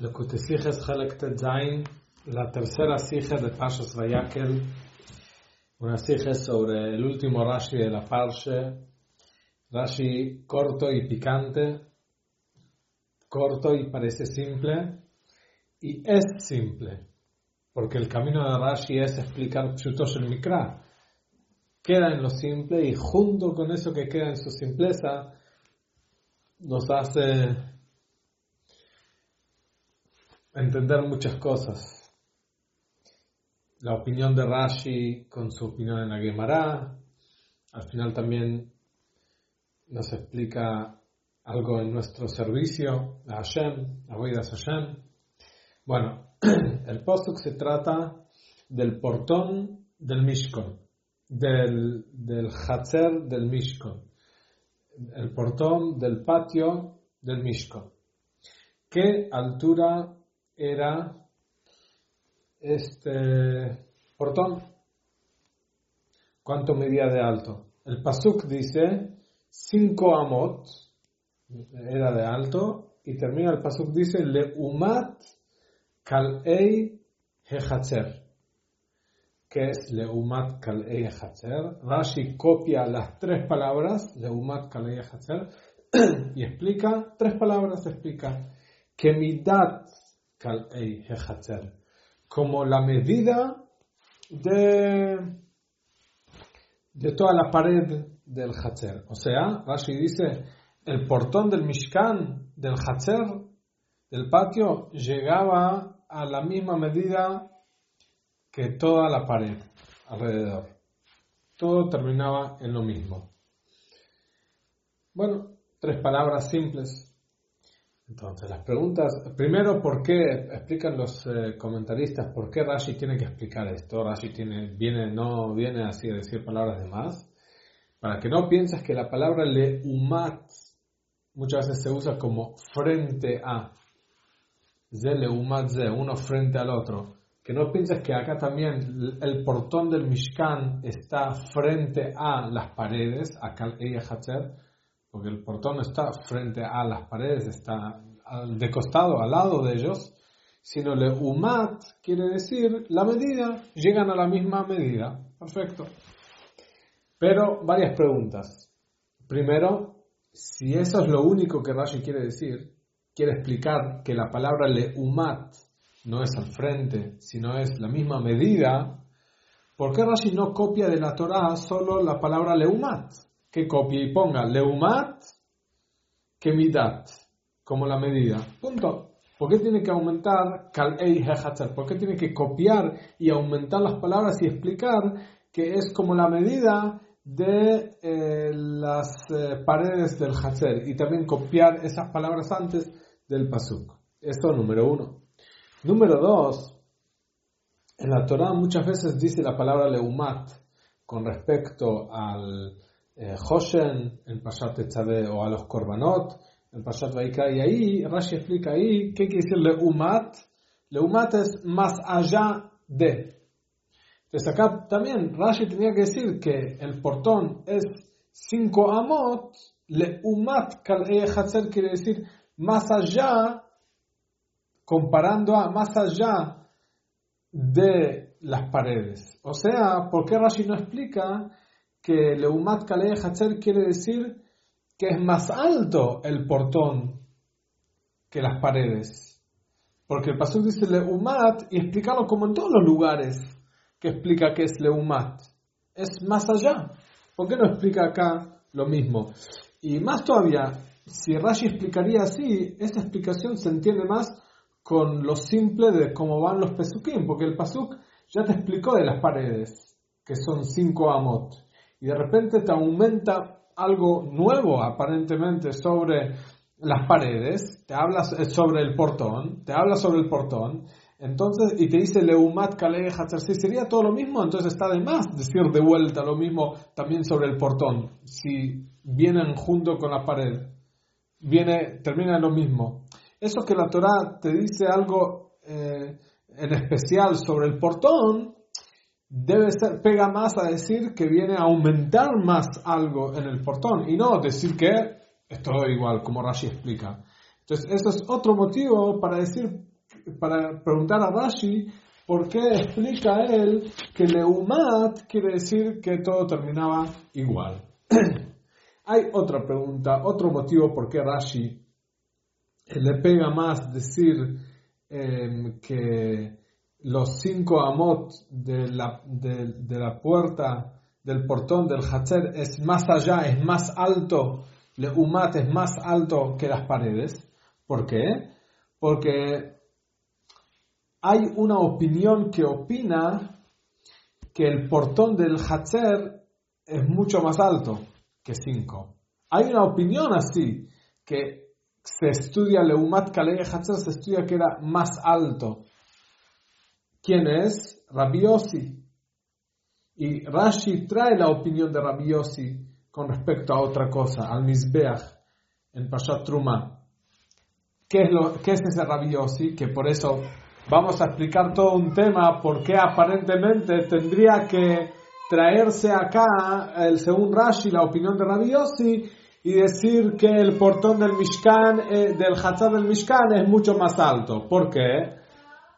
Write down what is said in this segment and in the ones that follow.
Lekutesijes Helek Zain, la tercera sija de Pashas Vayakel, una sija sobre el último Rashi de la Parsha, Rashi corto y picante, corto y parece simple, y es simple, porque el camino de Rashi es explicar Pshutosh el Mikra, queda en lo simple y junto con eso que queda en su simpleza, nos hace entender muchas cosas. La opinión de Rashi con su opinión en la Gemara. Al final también nos explica algo en nuestro servicio a Hashem, a Boidas Hashem. Bueno, el postuk se trata del portón del Mishkon, del, del Hatzer del Mishkon, el portón del patio del Mishkon. ¿Qué altura era este portón. ¿Cuánto medía de alto? El Pasuk dice 5 amot, era de alto, y termina el Pasuk dice le umat kalei hechatzer. ¿Qué es leumat kalei hechatzer? Rashi copia las tres palabras, leumat kalei hechatzer, y explica, tres palabras explica, que midat como la medida de, de toda la pared del Hatzer. O sea, Rashi dice, el portón del Mishkan, del Hatzer, del patio, llegaba a la misma medida que toda la pared alrededor. Todo terminaba en lo mismo. Bueno, tres palabras simples entonces, las preguntas, primero, ¿por qué, explican los eh, comentaristas, por qué Rashi tiene que explicar esto? Rashi tiene, viene, no viene así a decir palabras de más, para que no pienses que la palabra leumat muchas veces se usa como frente a, ze leumat ze, uno frente al otro. Que no pienses que acá también el portón del Mishkan está frente a las paredes, acá Hatzer, porque el portón está frente a las paredes, está de costado, al lado de ellos, sino le umat quiere decir la medida, llegan a la misma medida. Perfecto. Pero varias preguntas. Primero, si eso es lo único que Rashi quiere decir, quiere explicar que la palabra le umat no es al frente, sino es la misma medida, ¿por qué Rashi no copia de la Torah solo la palabra leumat? que copie y ponga leumat que midat, como la medida. Punto. ¿Por qué tiene que aumentar ¿Por qué tiene que copiar y aumentar las palabras y explicar que es como la medida de eh, las eh, paredes del hatzer y también copiar esas palabras antes del pasuk? Esto número uno. Número dos, en la Torah muchas veces dice la palabra leumat con respecto al eh, Hoshen, en Pashat o a los Korbanot, en Pashat Vaikra, y ahí Rashi explica ahí qué quiere decir Leumat. Leumat es más allá de. Entonces acá también Rashi tenía que decir que el portón es 5 amot, Leumat Kal Hatzer quiere decir más allá, comparando a más allá de las paredes. O sea, ¿por qué Rashi no explica que Leumat Kalei Hatzer quiere decir que es más alto el portón que las paredes. Porque el pastor dice Leumat y explicarlo como en todos los lugares que explica que es Leumat. Es más allá. ¿Por qué no explica acá lo mismo? Y más todavía, si Rashi explicaría así, esa explicación se entiende más con lo simple de cómo van los pesukim, porque el pasuk ya te explicó de las paredes, que son cinco amot y de repente te aumenta algo nuevo aparentemente sobre las paredes, te habla sobre el portón, te habla sobre el portón, entonces, y te dice Leumat Kalei si sería todo lo mismo, entonces está de más decir de vuelta lo mismo también sobre el portón, si vienen junto con la pared, viene, termina lo mismo. Eso que la Torah te dice algo eh, en especial sobre el portón, debe ser, pega más a decir que viene a aumentar más algo en el portón y no decir que es todo igual, como Rashi explica. Entonces, eso es otro motivo para decir para preguntar a Rashi por qué explica él que Leumat quiere decir que todo terminaba igual. Hay otra pregunta, otro motivo por qué Rashi le pega más decir em, que los cinco amot de la, de, la puerta del portón del Hatzer es más allá, es más alto, Leumat es más alto que las paredes. ¿Por qué? Porque hay una opinión que opina que el portón del Hatzer es mucho más alto que 5. Hay una opinión así, que se estudia Leumat Kalei Hatzer, se estudia que era más alto. ¿Quién es? Rabbi Yossi. Y Rashi trae la opinión de Rabbi Yossi con respecto a otra cosa, al Mizbeach, en Pashat Trumah. ¿Qué es, lo, qué es ese rabiosi? Que por eso vamos a explicar todo un tema, porque aparentemente tendría que traerse acá, según Rashi, la opinión de rabiosi y decir que el portón del Mishkan, eh, del Hatzar del Mishkan es mucho más alto. ¿Por qué?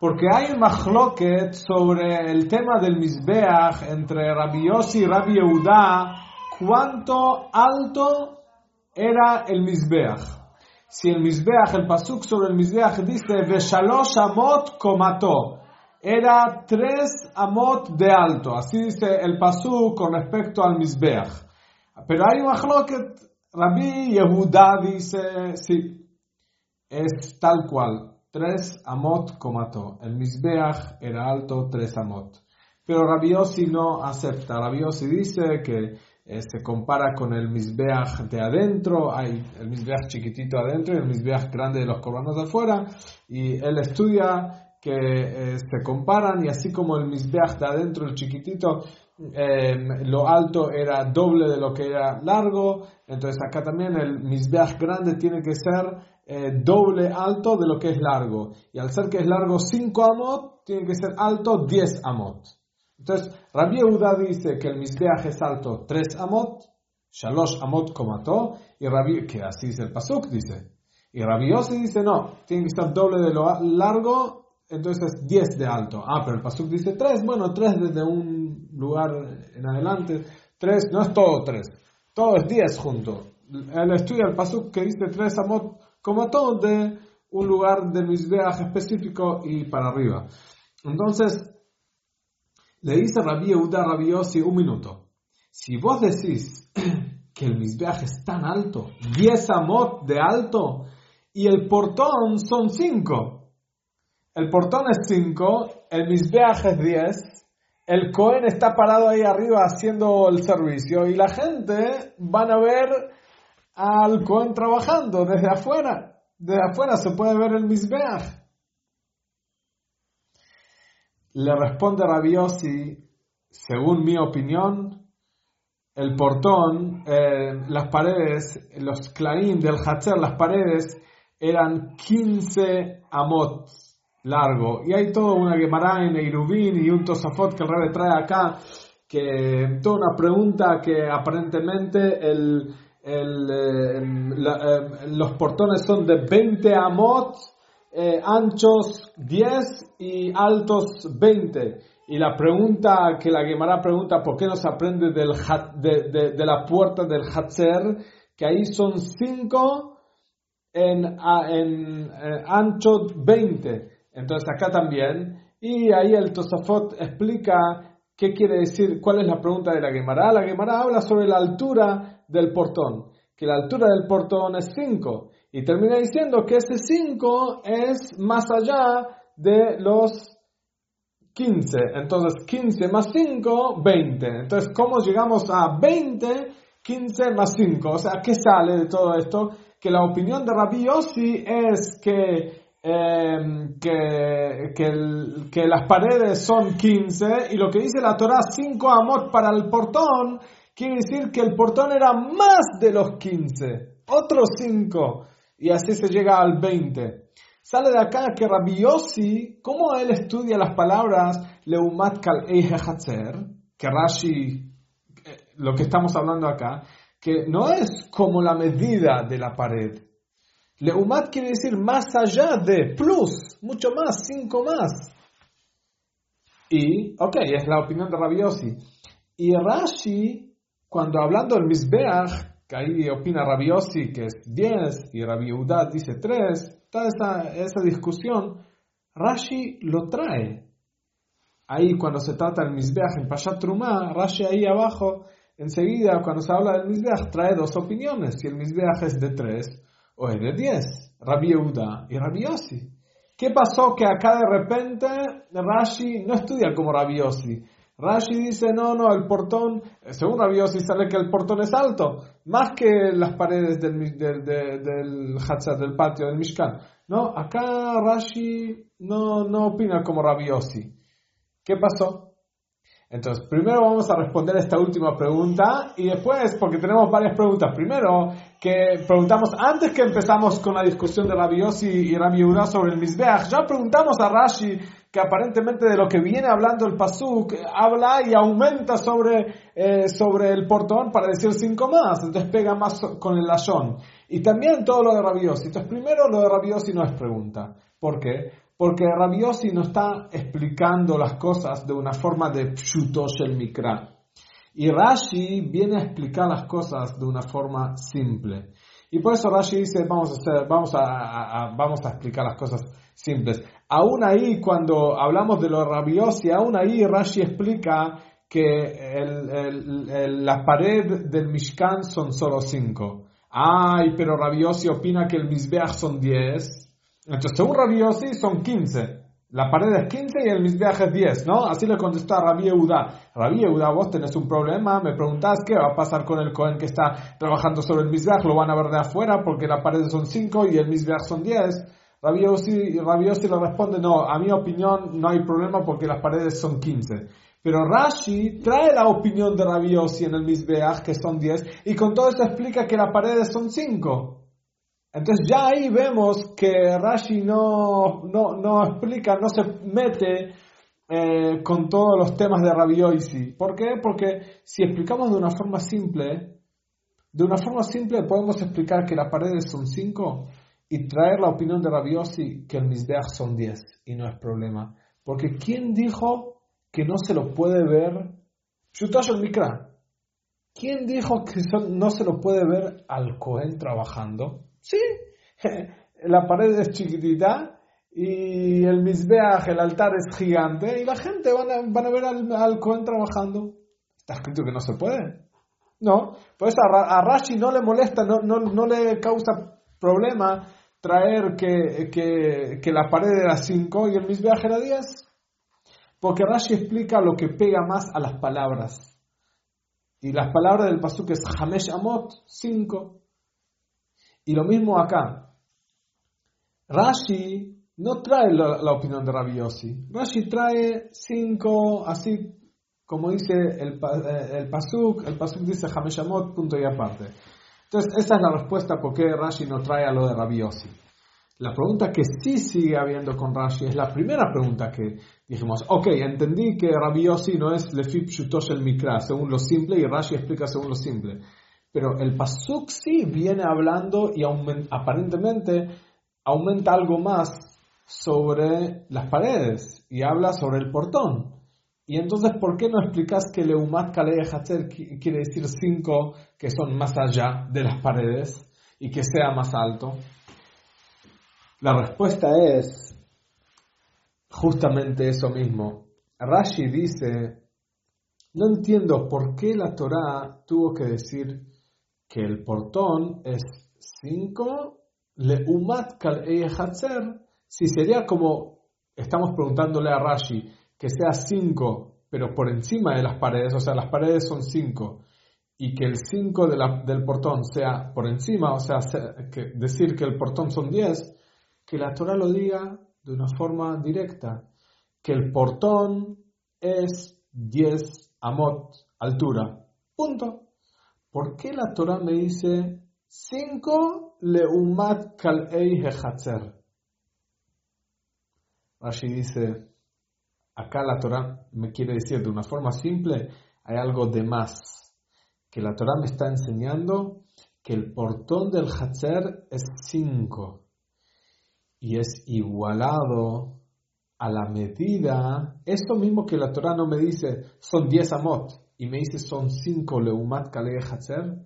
Porque hay machloket sobre el tema del Mizbeach entre Rabbi y Rabbi Yehuda, cuánto alto era el Mizbeach si el Mizbeach, el Pasuk sobre el Mizbeach dice, Veshalosh amot komato, era tres amot de alto. Así dice el Pasuk con respecto al Mizbeach. Pero hay un achloket, Rabbi Yehuda dice, sí, es tal cual, tres amot komato. El Mizbeach era alto, tres amot. Pero Rabbi Yossi no acepta. Rabbi Yossi dice que eh, se compara con el Mizbeach de adentro, hay el Mizbeach chiquitito adentro y el Mizbeach grande de los corbanos de afuera, y él estudia que eh, se comparan y así como el Mizbeach de adentro, el chiquitito, em, lo alto era doble de lo que era largo, entonces acá también el Mizbeach grande tiene que ser eh, doble alto de lo que es largo, y al ser que es largo 5 amot, tiene que ser alto 10 amot. Entonces, Rabbi Yehuda dice que el Mizbeach es alto 3 amot, Shalosh amot comató, y Rabbi, que así dice el Pasuk, dice. Y Rabbi Yossi dice, no, tiene que estar doble de lo largo, entonces 10 de alto. Ah, pero el Pasuk dice 3, bueno, 3 desde un lugar en adelante, 3, no es todo 3, todo es 10 junto. Él estudia el Pasuk que dice 3 amot comató de un lugar de Mizbeach específico y para arriba. Entonces, le dice Rabbi Yehuda Rabbi Yossi, un minuto. Si vos decís que el Mizbeach es tan alto, 10 amot de alto, y el portón son 5. El portón es 5, el Mizbeach es 10, el Cohen está parado ahí arriba haciendo el servicio y la gente van a ver al Cohen trabajando desde afuera. Desde afuera se puede ver el Mizbeach. Le responde Rabiosi, según mi opinión, el portón, eh, las paredes, los claim del Hatzer, las paredes eran 15 amot largo. Y hay toda una Gemara en Eirubin y un Tosafot que el trae acá, que toda una pregunta que aparentemente el, el, eh, eh, los portones son de 20 amot eh, anchos 10 y altos 20. Y la pregunta que la Gemara pregunta, ¿por qué no se aprende del, de, de, la puerta del Hatzer? Que ahí son 5 en, en eh, ancho 20. Entonces acá también. Y ahí el Tosafot explica qué quiere decir, cuál es la pregunta de la Gemara. La Gemara habla sobre la altura del portón, que la altura del portón es 5. Y termina diciendo que ese 5 es más allá de los 15. Entonces 15 más 5, 20. Entonces, ¿cómo llegamos a 20? 15 más 5. O sea, ¿qué sale de todo esto? Que la opinión de Rabbi Yossi es que, em, que, que, las paredes son 15 y lo que dice la Torah 5 amot para el portón quiere decir que el portón era más de los 15. Otros 5 y así se llega al 20. Sale de acá que Rabbi Yossi, ¿cómo él estudia las palabras Leumat Kal que Rashi, eh, lo que estamos hablando acá, que no es como la medida de la pared, Leumat quiere decir más allá de, plus, mucho más, cinco más. Y, ok, es la opinión de Rabiosi. Y Rashi, cuando hablando del Mizbeach, que ahí opina Rabiosi que es 10 y Rabi dice 3, toda esa, esa discusión, Rashi lo trae. Ahí cuando se trata del Mizbeach en Pashat Trumah, Rashi ahí abajo, enseguida cuando se habla del Mizbeach, trae dos opiniones, si el Mizbeach es de 3 o es de 10, Rabbi y Rabbi. ¿Qué pasó que acá de repente Rashi no estudia como Rabbi? Rashi dice, no, no, el portón, según Rabbi Yossi sale que el portón es alto, más que las paredes del, del, del, patio, del Mishkan. No, acá Rashi no, no opina como Rabbi. ¿Qué pasó? Entonces, primero vamos a responder esta última pregunta y después, porque tenemos varias preguntas, primero que preguntamos, antes que empezamos con la discusión de Rabbi Yossi y Rabbi Yehuda sobre el Mizbeach, ya preguntamos a Rashi que aparentemente de lo que viene hablando el Pasuk, habla y aumenta sobre, eh, sobre el portón para decir cinco más, entonces pega más con el lashon. Y también todo lo de Rabbi Yossi. Entonces, primero lo de Rabbi Yossi no es pregunta. ¿Por qué? Porque Rabiosi no está explicando las cosas de una forma de pshutosh el mikra. Y Rashi viene a explicar las cosas de una forma simple. Y por eso Rashi dice, vamos a, hacer, vamos a, vamos a explicar las cosas simples. Aún ahí, cuando hablamos de lo rabiosi, aún ahí Rashi explica que el, la pared del Mishkan son solo cinco. Ay, pero Rabiosi opina que el Mizbeach son diez. Entonces, según Rabbi Yossi, son 15. La pared es 15 y el misbeach es 10, ¿no? Así le contesta Rabbi Yehuda. Rabbi Yehuda, vos tenés un problema, me preguntás qué va a pasar con el Cohen que está trabajando sobre el misbeach, lo van a ver de afuera porque las paredes son 5 y el misbeach son 10. Rabbi Yossi, le responde, no, a mi opinión no hay problema porque las paredes son 15. Pero Rashi trae la opinión de Rabbi Yossi en el misbeach que son 10 y con todo eso explica que las paredes son 5. Entonces ya ahí vemos que Rashi no, no, no explica, no se mete eh, con todos los temas de Rabbi Yoisi. ¿Por qué? Porque si explicamos de una forma simple, de una forma simple podemos explicar que las paredes son cinco y traer la opinión de Rabbi Yossi que el Mizbeach son diez y no es problema. Porque ¿quién dijo que no se lo puede ver? el Mikra. ¿Quién dijo que no se lo puede ver al Cohen trabajando? Sí, la pared es chiquitita y el Mizbeach, el altar es gigante y la gente van a, van a ver al, al Cohen trabajando. Está escrito que no se puede. No, pues a, Rashi no le molesta, no, no, no le causa problema traer que, que, que la pared era 5 y el Mizbeach era 10. Porque Rashi explica lo que pega más a las palabras. Y las palabras del Pasuk es Hamesh Amot, 5. Y lo mismo acá. Rashi no trae la, opinión de Rabbi Yossi. Rashi trae cinco, así como dice el, eh, el Pasuk. El Pasuk dice Hameshamot, punto y aparte. Entonces, esa es la respuesta por qué Rashi no trae a lo de Rabbi Yossi. La pregunta que sí sigue habiendo con Rashi es la primera pregunta que dijimos, ok, entendí que Rabbi Yossi no es Lefip Shutosh el Mikra, según lo simple, y Rashi explica según lo simple. Pero el Pasuk sí viene hablando y aparentemente aumenta algo más sobre las paredes y habla sobre el portón. Y entonces, ¿por qué no explicas que Leumat Kalei quiere decir cinco que son más allá de las paredes y que sea más alto? La respuesta es justamente eso mismo. Rashi dice, no entiendo por qué la Torah tuvo que decir que el portón es 5, le umat kal hatzer, si sería como estamos preguntándole a Rashi que sea 5, pero por encima de las paredes, o sea, las paredes son 5, y que el 5 de del portón sea por encima, o sea, que decir que el portón son 10, que la Torah lo diga de una forma directa, que el portón es 10 amot altura. Punto. ¿Por qué la Torah me dice 5 leumat kalei hechatzer? Rashi dice, acá la Torah me quiere decir de una forma simple, hay algo de más, que la Torah me está enseñando que que el portón del Hatzer es 5 y es igualado a la medida, esto mismo que la Torah no me dice son 10 amot y me dice son 5 leumat Hatzer,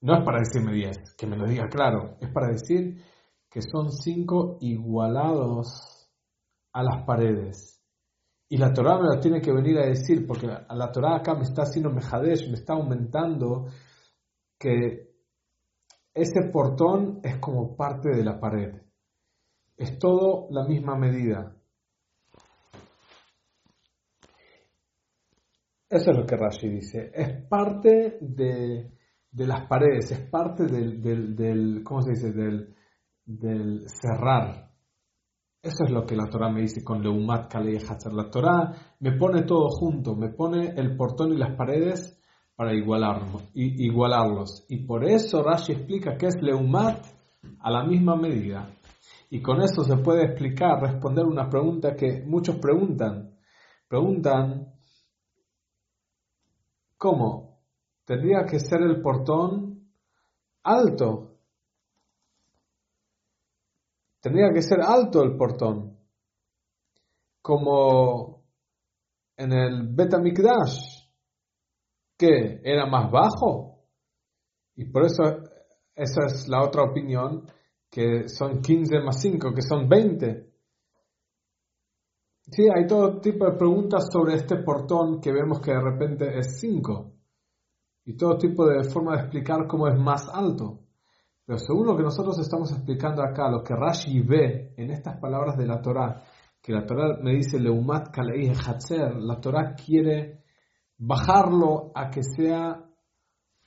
no es para decirme 10, que me lo diga claro, es para decir que son 5 igualados a las paredes. Y la Torah me lo tiene que venir a decir, porque la, Torah acá me está haciendo mejadesh, me está aumentando que ese portón es como parte de la pared. Es todo la misma medida. Eso es lo que Rashi dice. Es parte de, las paredes, es parte del, del, ¿cómo se dice? Del, del cerrar. Eso es lo que la Torah me dice con Leumat Kalei Hatzar. La Torah me pone todo junto, me pone el portón y las paredes para igualarlos. y por eso Rashi explica que es Leumat a la misma medida. Y con eso se puede explicar, responder una pregunta que muchos preguntan. Preguntan, ¿cómo? ¿Tendría que ser el portón alto? Tendría que ser alto el portón, como en el Betamikdash, que era más bajo. Y por eso esa es la otra opinión, que son 15 más 5, que son 20. Sí, hay todo tipo de preguntas sobre este portón que vemos que de repente es 5. Y todo tipo de forma de explicar cómo es más alto. Pero según lo que nosotros estamos explicando acá, lo que Rashi ve en estas palabras de la Torah, que la Torah me dice Leumat Kalei Hatzer, la Torah quiere bajarlo a que sea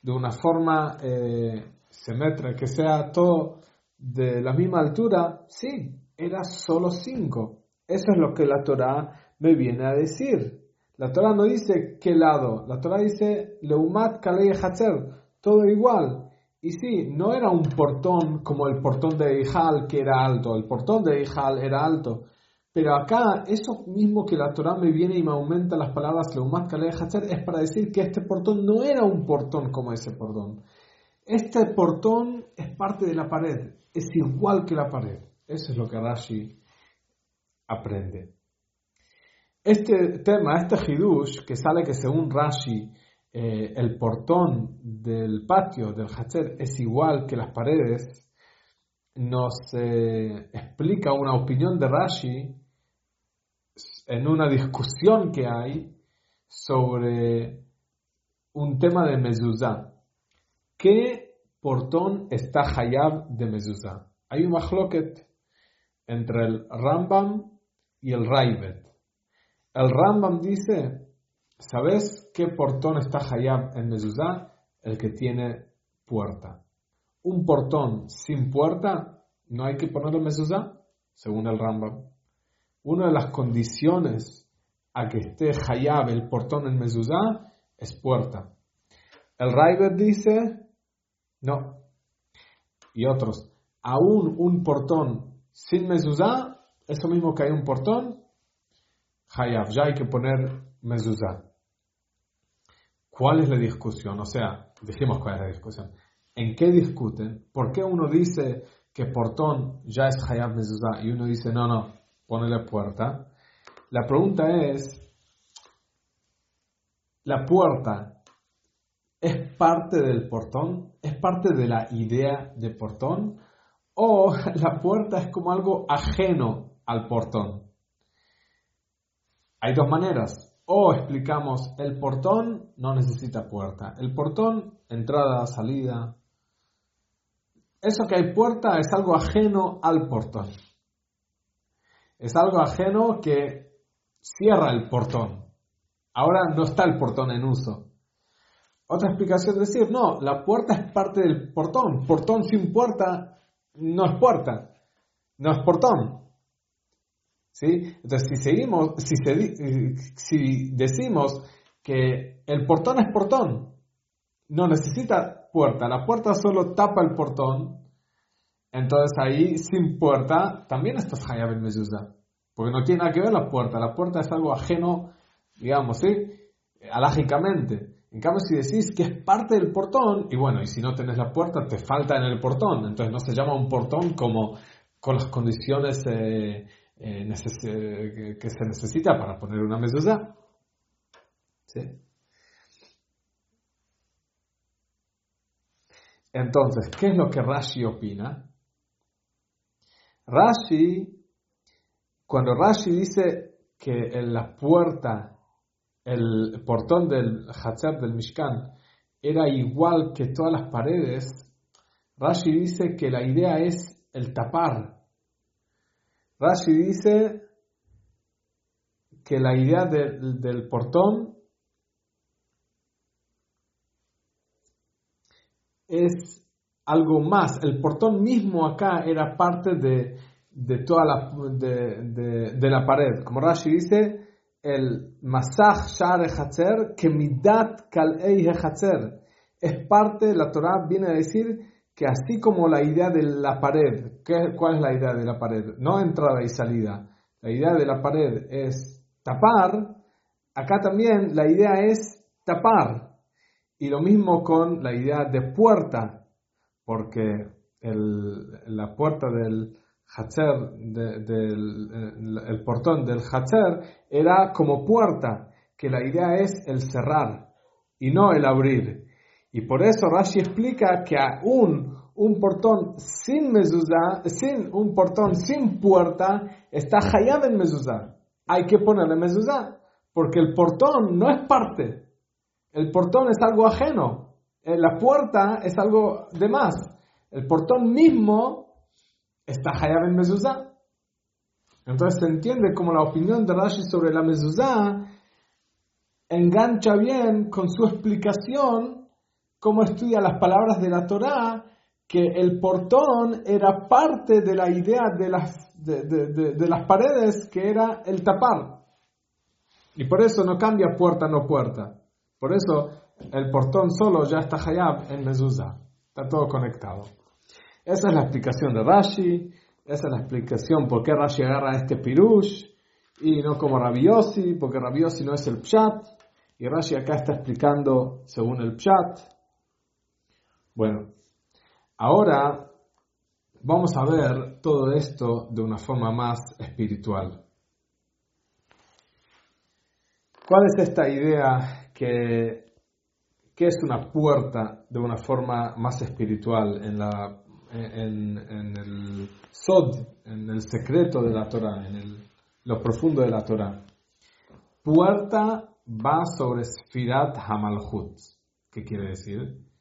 de una forma eh, que sea todo de la misma altura, sí, era solo cinco. Eso es lo que la Torah me viene a decir. La Torah no dice qué lado, la Torah dice Leumat Kalei Hatzer, todo igual. Y sí, no era un portón como el portón de Ijal que era alto, el portón de Ijal era alto. Pero acá, eso mismo que la Torah me viene y me aumenta las palabras Leumat Hacer es para decir que este portón no era un portón como ese portón. Este portón es parte de la pared, es igual que la pared. Eso es lo que Rashi aprende. Este tema, este Hidush, que sale que según Rashi eh, el portón del patio del Hatzer es igual que las paredes, nos eh, explica una opinión de Rashi en una discusión que hay sobre un tema de mezuzá. ¿Qué portón está Hayab de mezuzá? Hay un mahloket entre el Rambam y el Raibet. El Rambam dice ¿Sabes qué portón está Hayab en Mezuzá? El que tiene puerta. Un portón sin puerta, no hay que ponerlo en Mezuzá, según el Rambam. Una de las condiciones a que esté Hayab, el portón en Mezuzá, es puerta. El Raibet dice, no. Y otros, aún un portón sin Mezuzá, eso mismo que hay un portón, Hayab, ya hay que poner Mezuzá. ¿Cuál es la discusión? O sea, dijimos cuál es la discusión. ¿En qué discuten? ¿Por qué uno dice que portón ya es Hayab Mezuzah y uno dice no, no, ponele puerta? La pregunta es, ¿la puerta es parte del portón? ¿Es parte de la idea de portón? ¿O la puerta es como algo ajeno al portón? Hay dos maneras. O explicamos, el portón no necesita puerta. El portón, entrada, salida. Eso que hay puerta es algo ajeno al portón. Es algo ajeno que cierra el portón. Ahora no está el portón en uso. Otra explicación es decir, no, la puerta es parte del portón. Portón sin puerta no es puerta, no es portón. Entonces, si seguimos, si, si decimos que el portón es portón, no necesita puerta, la puerta solo tapa el portón, entonces ahí sin puerta también estás Hayab en Mezuzah, porque no tiene nada que ver la puerta, la puerta es algo ajeno, digamos, ¿sí? Alágicamente. En cambio, si decís que es parte del portón, y bueno, y si no tenés la puerta, te falta en el portón. Entonces no se llama un portón como con las condiciones eh, eh, que se necesita para poner una mezuzá. Entonces, ¿qué es lo que Rashi opina? Rashi, cuando Rashi dice que en la puerta, el portón del Hatzer del Mishkan era igual que todas las paredes, Rashi dice que la idea es el tapar. Rashi dice que la idea del portón es algo más. El portón mismo acá era parte de, toda la, de, la pared. Como Rashi dice, el masach share hatzer que midat kalei hatzer. Es parte, la Torah viene a decir que así como la idea de la pared, ¿cuál es la idea de la pared? No entrada y salida. La idea de la pared es tapar. Acá también la idea es tapar. Y lo mismo con la idea de puerta, porque la puerta del Hatzer, del el portón del Hatzer, era como puerta, que la idea es el cerrar y no el abrir. Y por eso Rashi explica que aún un portón sin mezuzá, sin un portón sin puerta, está hayab en mezuzá. Hay que ponerle mezuzá, porque el portón no es parte. El portón es algo ajeno. Eh, la puerta es algo de más. El portón mismo está Hayab en mezuzá. Entonces se entiende como la opinión de Rashi sobre la mezuzá engancha bien con su explicación, cómo estudia las palabras de la Torá, que el portón era parte de la idea de las, de las paredes, que era el tapar. Y por eso no cambia puerta, no puerta. Por eso el portón solo ya está hayab en mezuzah. Está todo conectado. Esa es la explicación de Rashi. Esa es la explicación por qué Rashi agarra este pirush y no como Rabiosi, porque Rabiosi no es el pshat. Y Rashi acá está explicando según el pshat. Bueno, ahora vamos a ver todo esto de una forma más espiritual. ¿Cuál es esta idea que, es una puerta de una forma más espiritual en, la, en, el sod, en el secreto de la Torah, en lo profundo de la Torah. Puerta va sobre Sfirat Hamalhut. ¿Qué quiere decir?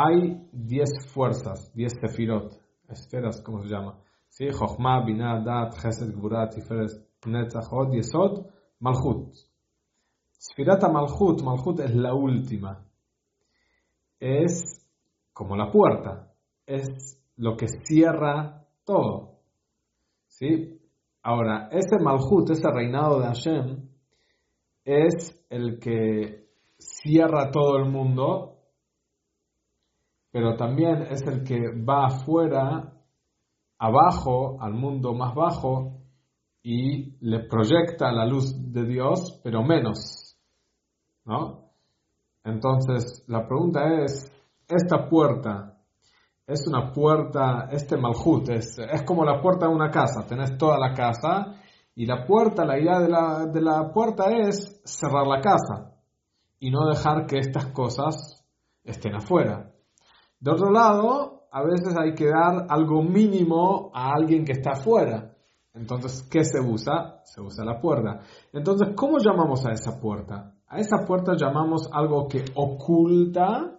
Hay 10 fuerzas, 10 sefirot, esferas, ¿cómo se llama? ¿Sí? Chochma, Binah, Dat, Chesed, Gburat, Tiferet, Netzach, Od, Yesod, Malhut. Sfirata Malhut, Malhut es la última. Es como la puerta, es lo que cierra todo. ¿Sí? Ahora, ese Malhut, ese reinado de Hashem, es el que cierra todo el mundo, pero también es el que va afuera, abajo, al mundo más bajo, y le proyecta la luz de Dios, pero menos. ¿no? Entonces, la pregunta es, esta puerta es una puerta, este malhut, es, es como la puerta de una casa, tenés toda la casa y la puerta, la idea de la, de la puerta es cerrar la casa y no dejar que estas cosas estén afuera. De otro lado, a veces hay que dar algo mínimo a alguien que está afuera. Entonces, ¿qué se usa? Se usa la puerta. Entonces, ¿cómo llamamos a esa puerta? A esa puerta llamamos algo que oculta,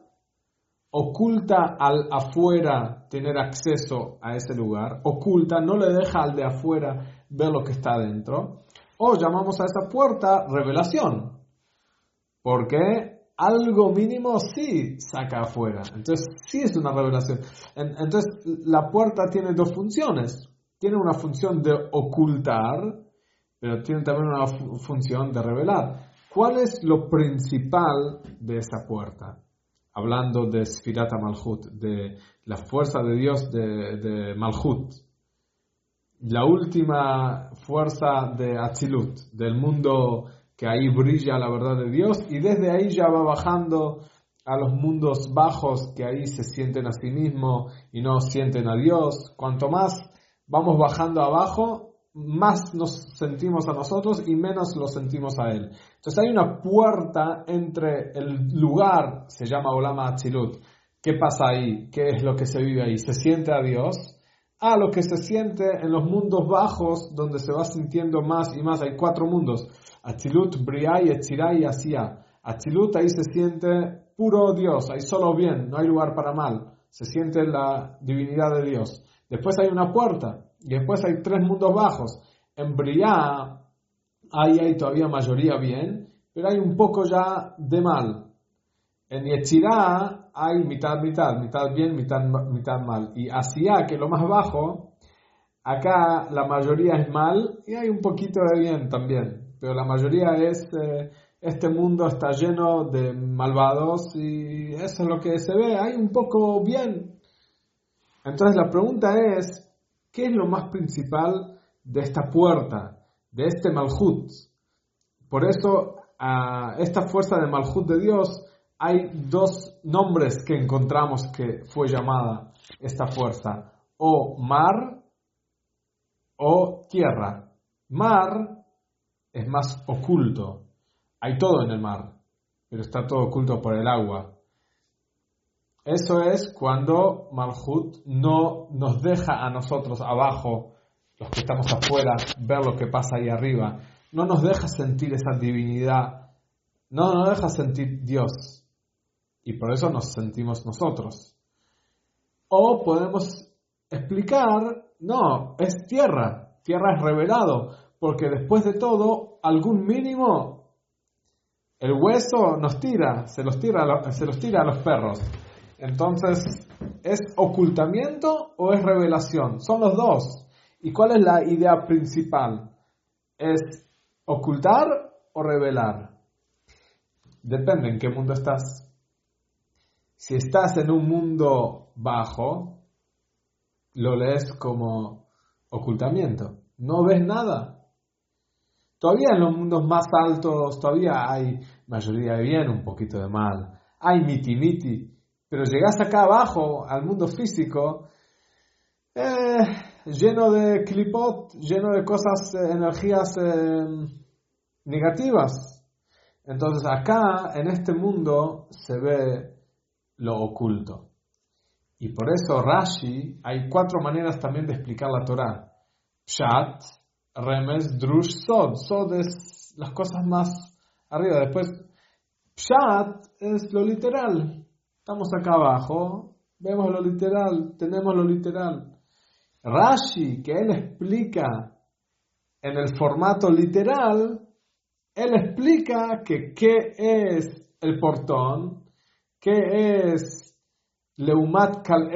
oculta al afuera tener acceso a ese lugar, oculta, no le deja al de afuera ver lo que está adentro. O llamamos a esa puerta revelación, porque algo mínimo sí saca afuera. Entonces, sí es una revelación. Entonces, la puerta tiene dos funciones. Tiene una función de ocultar, pero tiene también una función de revelar. ¿Cuál es lo principal de esa puerta? Hablando de Sfirata Malhut, de la fuerza de Dios de, Malhut, la última fuerza de Atzilut, del mundo que ahí brilla la verdad de Dios y desde ahí ya va bajando a los mundos bajos que ahí se sienten a sí mismos y no sienten a Dios. Cuanto más vamos bajando abajo, más nos sentimos a nosotros y menos lo sentimos a Él. Entonces hay una puerta entre el lugar, se llama Olama Achilut. ¿Qué pasa ahí? ¿Qué es lo que se vive ahí? ¿Se siente a Dios? A lo que se siente en los mundos bajos, donde se va sintiendo más y más. Hay cuatro mundos. Atzilut, Briah, Yetzirah y Asia. Atzilut ahí se siente puro Dios, hay solo bien, no hay lugar para mal. Se siente la divinidad de Dios. Después hay una puerta y después hay tres mundos bajos. En Briah ahí hay todavía mayoría bien, pero hay un poco ya de mal. En Yetzirah hay mitad, mitad, mitad bien, mitad, mitad mal. Y Asia, que es lo más bajo, acá la mayoría es mal y hay un poquito de bien también pero la mayoría es, eh, este mundo está lleno de malvados y eso es lo que se ve, hay un poco bien. Entonces la pregunta es, ¿qué es lo más principal de esta puerta, de este Malhut? Por eso, a esta fuerza de Malhut de Dios, hay dos nombres que encontramos que fue llamada esta fuerza, o mar o tierra. Mar es más oculto. Hay todo en el mar, pero está todo oculto por el agua. Eso es cuando Malhut no nos deja a nosotros abajo, los que estamos afuera, ver lo que pasa ahí arriba. No nos deja sentir esa divinidad. No nos deja sentir Dios. Y por eso nos sentimos nosotros. O podemos explicar, no, es tierra. Tierra es revelado porque después de todo, algún mínimo, el hueso nos tira, se los tira, se los tira a los perros. Entonces, ¿es ocultamiento o es revelación? Son los dos. ¿Y cuál es la idea principal? ¿Es ocultar o revelar? Depende en qué mundo estás. Si estás en un mundo bajo, lo lees como ocultamiento. No ves nada. Todavía en los mundos más altos, todavía hay mayoría de bien, un poquito de mal. Hay miti miti. Pero llegas acá abajo, al mundo físico, eh, lleno de clipot, lleno de cosas, eh, energías eh, negativas. Entonces acá, en este mundo, se ve lo oculto. Y por eso Rashi, hay cuatro maneras también de explicar la Torah. Pshat, Remes, Drush, Sod. Sod es las cosas más arriba. Después, Pshat es lo literal. Estamos acá abajo, vemos lo literal, tenemos lo literal. Rashi, que él explica en el formato literal, él explica que qué es el portón, qué es Leumat Kal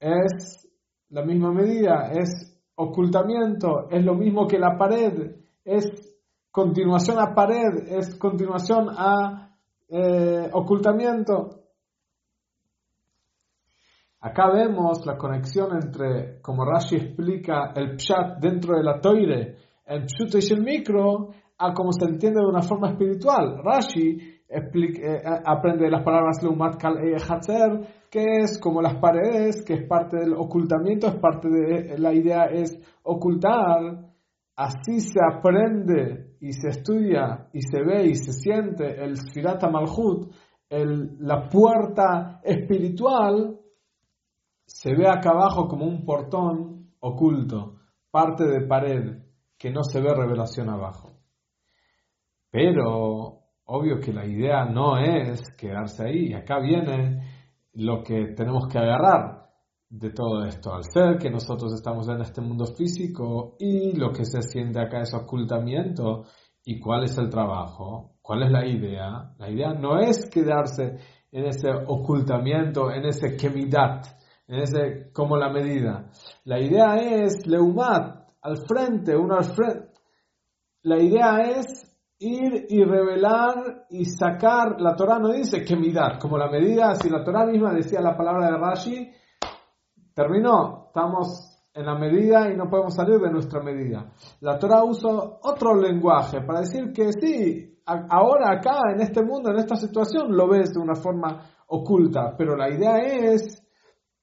es la misma medida, es ocultamiento, es lo mismo que la pared, es continuación a pared, es continuación a eh, ocultamiento. Acá vemos la conexión entre, como Rashi explica, el pshat dentro de la toire, el pshuto y el micro, a como se entiende de una forma espiritual. Rashi eh, aprende las palabras Leumat Kal Hatzer, que es como las paredes, que es parte del ocultamiento, es parte de la idea es ocultar. Así se aprende y se estudia y se ve y se siente el Sfirat Malhut, la puerta espiritual, se ve acá abajo como un portón oculto, parte de pared, que no se ve revelación abajo. Pero obvio que la idea no es quedarse ahí. Acá viene lo que tenemos que agarrar de todo esto, al ser que nosotros estamos en este mundo físico y lo que se siente acá es ocultamiento. ¿Y cuál es el trabajo? ¿Cuál es la idea? La idea no es quedarse en ese ocultamiento, en ese kemidat, en ese como la medida. La idea es leumat, al frente, uno al frente. La idea es ir y revelar y sacar, la Torah. No dice que midar, como la medida, si la Torah misma decía la palabra de Rashi, terminó, estamos en la medida y no podemos salir de nuestra medida. La Torah usa otro lenguaje para decir que sí, ahora acá, en este mundo, en esta situación, lo ves de una forma oculta, pero la idea es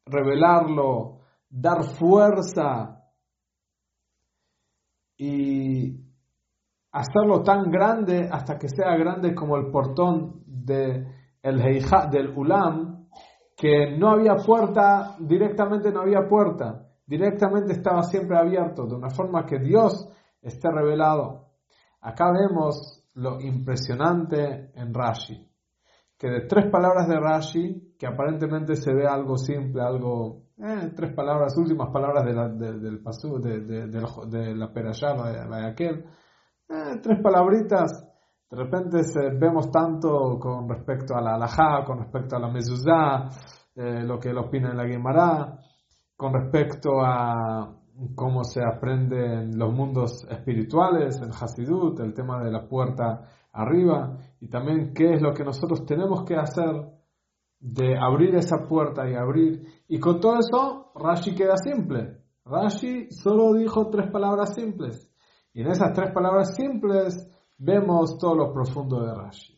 revelarlo, dar fuerza y hacerlo tan grande hasta que sea grande como el portón de el del Ulam, que no había puerta, directamente no había puerta, directamente estaba siempre abierto, de una forma que Dios esté revelado. Acá vemos lo impresionante en Rashi, que de tres palabras de Rashi, que aparentemente se ve algo simple, algo, eh, tres palabras, últimas palabras de la, del pasú, de, de, de, la Perashá, aquel, eh, tres palabritas, de repente vemos tanto con respecto a la alajá, con respecto a la mezuzá, eh, lo que él opina en la Gemara, con respecto a cómo se aprende en los mundos espirituales, en Hasidut, el tema de la puerta arriba, y también qué es lo que nosotros tenemos que hacer de abrir esa puerta y abrir. Y con todo eso, Rashi queda simple. Rashi solo dijo tres palabras simples. Y en esas tres palabras simples vemos todo lo profundo de Rashi.